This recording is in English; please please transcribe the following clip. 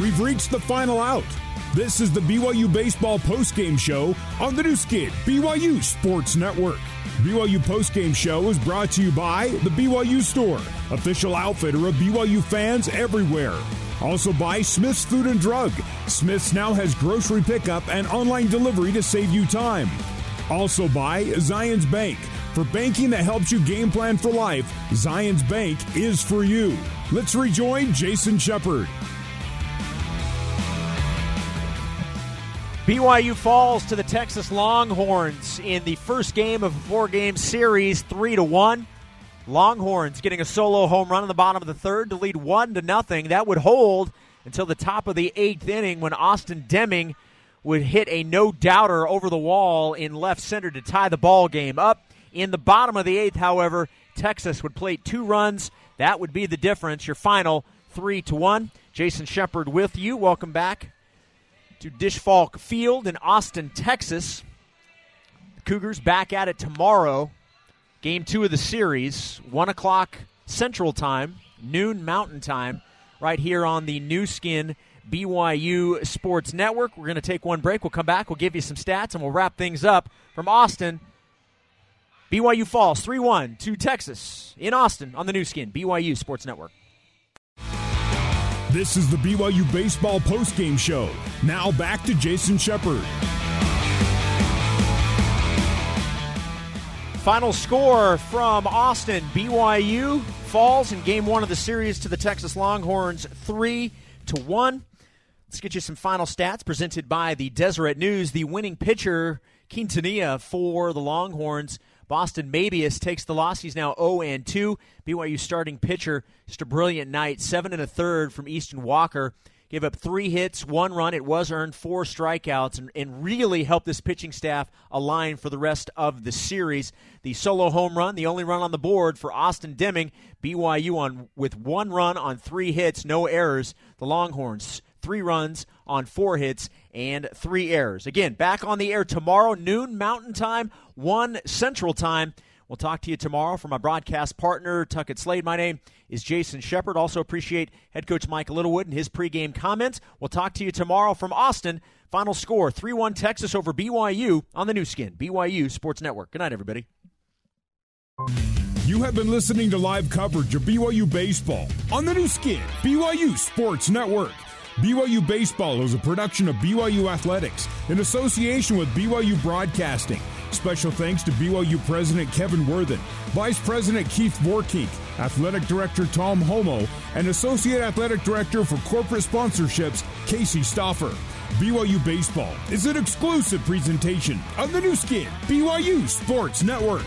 We've reached the final out. This is the BYU Baseball postgame show on the Nu Skin BYU Sports Network. BYU postgame show is brought to you by the BYU Store, official outfitter of BYU fans everywhere. Also by Smith's Food and Drug. Smith's now has grocery pickup and online delivery to save you time. Also by Zions Bank. For banking that helps you game plan for life, Zions Bank is for you. Let's rejoin Jason Shepard. BYU falls to the Texas Longhorns in the first game of a four-game series, three to one. Longhorns getting a solo home run in the bottom of the third to lead one to nothing. That would hold until the top of the eighth inning when Austin Deming would hit a no doubter over the wall in left center to tie the ball game up. In the bottom of the eighth, however, Texas would plate two runs. That would be the difference. Your final three to one. Jason Shepard with you. Welcome back to Disch-Falk Field in Austin, Texas. The Cougars back at it tomorrow Game two of the series, 1 o'clock Central Time, noon Mountain Time, right here on the Nu Skin BYU Sports Network. We're going to take one break. We'll come back. We'll give you some stats, and we'll wrap things up from Austin. BYU falls 3 1 to Texas in Austin on the Nu Skin BYU Sports Network. This is the BYU Baseball postgame show. Now back to Jason Shepard. Final score from Austin BYU falls in game one of the series to the Texas Longhorns, three to one. Let's get you some final stats presented by the Deseret News. The winning pitcher, Quintanilla, for the Longhorns. Boston Mabius takes the loss. He's now 0 and 2. BYU starting pitcher, just a brilliant night. Seven and a third from Easton Walker gave up three hits, one run. It was earned four strikeouts, and, and really helped this pitching staff align for the rest of the series. The solo home run, the only run on the board for Austin Deming. BYU on with one run on three hits, no errors. The Longhorns three runs on four hits and three errors. Again, back on the air tomorrow, noon Mountain Time, 1 Central Time. We'll talk to you tomorrow from my broadcast partner, Tuckett Slade. My name is Jason Shepard. Also appreciate head coach Mike Littlewood and his pregame comments. We'll talk to you tomorrow from Austin. Final score 3 1 Texas over BYU on the Nu Skin, BYU Sports Network. Good night, everybody. You have been listening to live coverage of BYU Baseball on the Nu Skin, BYU Sports Network. BYU Baseball is a production of BYU Athletics in association with BYU Broadcasting. Special thanks to BYU President Kevin Worthen, Vice President Keith Vorkink, Athletic Director Tom Holmoe, and Associate Athletic Director for Corporate Sponsorships, Casey Stoffer. BYU Baseball is an exclusive presentation of the Nu Skin, BYU Sports Network.